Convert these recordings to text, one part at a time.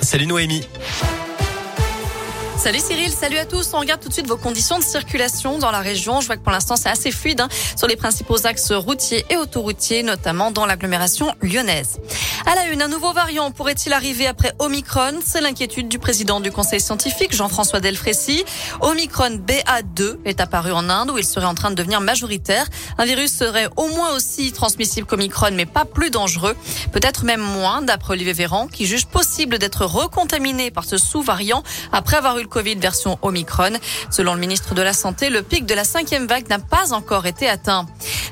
Salut Noémie. Salut Cyril, salut à tous. On regarde tout de suite vos conditions de circulation dans la région. Je vois que pour l'instant c'est assez fluide hein, sur les principaux axes routiers et autoroutiers, notamment dans l'agglomération lyonnaise. À la une, un nouveau variant pourrait-il arriver après Omicron? C'est l'inquiétude du président du conseil scientifique, Jean-François Delfrécy. Omicron BA2 est apparu en Inde où il serait en train de devenir majoritaire. Un virus serait au moins aussi transmissible qu'Omicron, mais pas plus dangereux. Peut-être même moins, d'après Olivier Véran, qui juge possible d'être recontaminé par ce sous-variant après avoir eu Covid version Omicron. Selon le ministre de la Santé, le pic de la cinquième vague n'a pas encore été atteint.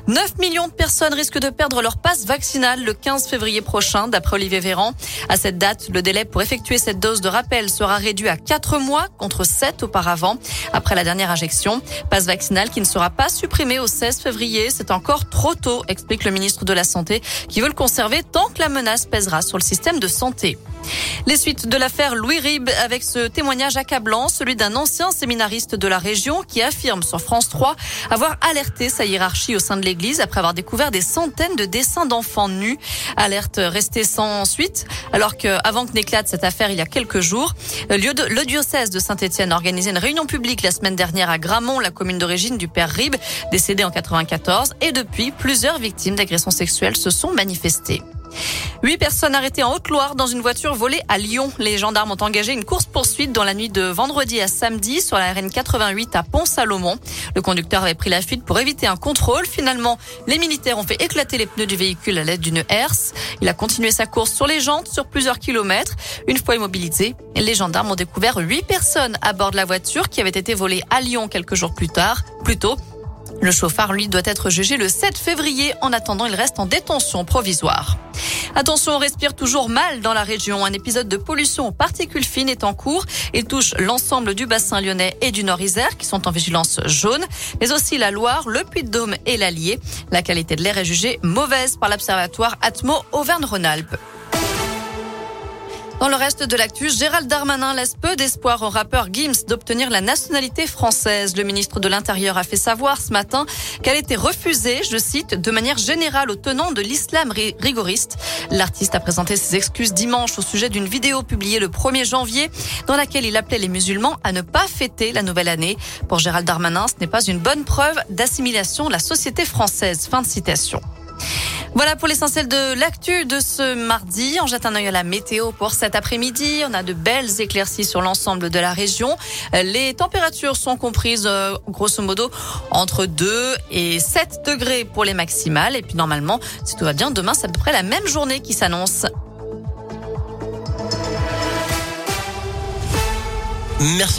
9 millions de personnes risquent de perdre leur passe vaccinale le 15 février prochain, d'après Olivier Véran. À cette date, le délai pour effectuer cette dose de rappel sera réduit à 4 mois contre 7 auparavant. Après la dernière injection, passe vaccinale qui ne sera pas supprimée au 16 février. C'est encore trop tôt, explique le ministre de la Santé, qui veut le conserver tant que la menace pèsera sur le système de santé. Les suites de l'affaire Louis Rib avec ce témoignage accablant, celui d'un ancien séminariste de la région qui affirme sur France 3 avoir alerté sa hiérarchie au sein de l'église après avoir découvert des centaines de dessins d'enfants nus. Alerte restée sans suite alors que avant que n'éclate cette affaire il y a quelques jours, le diocèse de Saint-Étienne a organisé une réunion publique la semaine dernière à Gramont, la commune d'origine du père Rib, décédé en 94 et depuis plusieurs victimes d'agressions sexuelles se sont manifestées. Huit personnes arrêtées en Haute-Loire dans une voiture volée à Lyon. Les gendarmes ont engagé une course-poursuite dans la nuit de vendredi à samedi sur la RN 88 à Pont-Salomon. Le conducteur avait pris la fuite pour éviter un contrôle. Finalement, les militaires ont fait éclater les pneus du véhicule à l'aide d'une herse. Il a continué sa course sur les jantes sur plusieurs kilomètres. Une fois immobilisé, les gendarmes ont découvert huit personnes à bord de la voiture qui avait été volée à Lyon quelques jours plus tard. Plus tôt, le chauffard, lui, doit être jugé le 7 février. En attendant, il reste en détention provisoire. Attention, on respire toujours mal dans la région. Un épisode de pollution aux particules fines est en cours. Il touche l'ensemble du bassin lyonnais et du Nord-Isère qui sont en vigilance jaune, mais aussi la Loire, le Puy-de-Dôme et l'Allier. La qualité de l'air est jugée mauvaise par l'observatoire Atmo Auvergne-Rhône-Alpes. Dans le reste de l'actu, Gérald Darmanin laisse peu d'espoir au rappeur Gims d'obtenir la nationalité française. Le ministre de l'Intérieur a fait savoir ce matin qu'elle était refusée, je cite, de manière générale aux tenants de l'islam rigoriste. L'artiste a présenté ses excuses dimanche au sujet d'une vidéo publiée le 1er janvier dans laquelle il appelait les musulmans à ne pas fêter la nouvelle année. Pour Gérald Darmanin, ce n'est pas une bonne preuve d'assimilation de la société française. Fin de citation. Voilà pour l'essentiel de l'actu de ce mardi. On jette un œil à la météo pour cet après-midi. On a de belles éclaircies sur l'ensemble de la région. Les températures sont comprises euh, grosso modo entre 2 et 7 degrés pour les maximales. Et puis normalement, si tout va bien, demain c'est à peu près la même journée qui s'annonce. Merci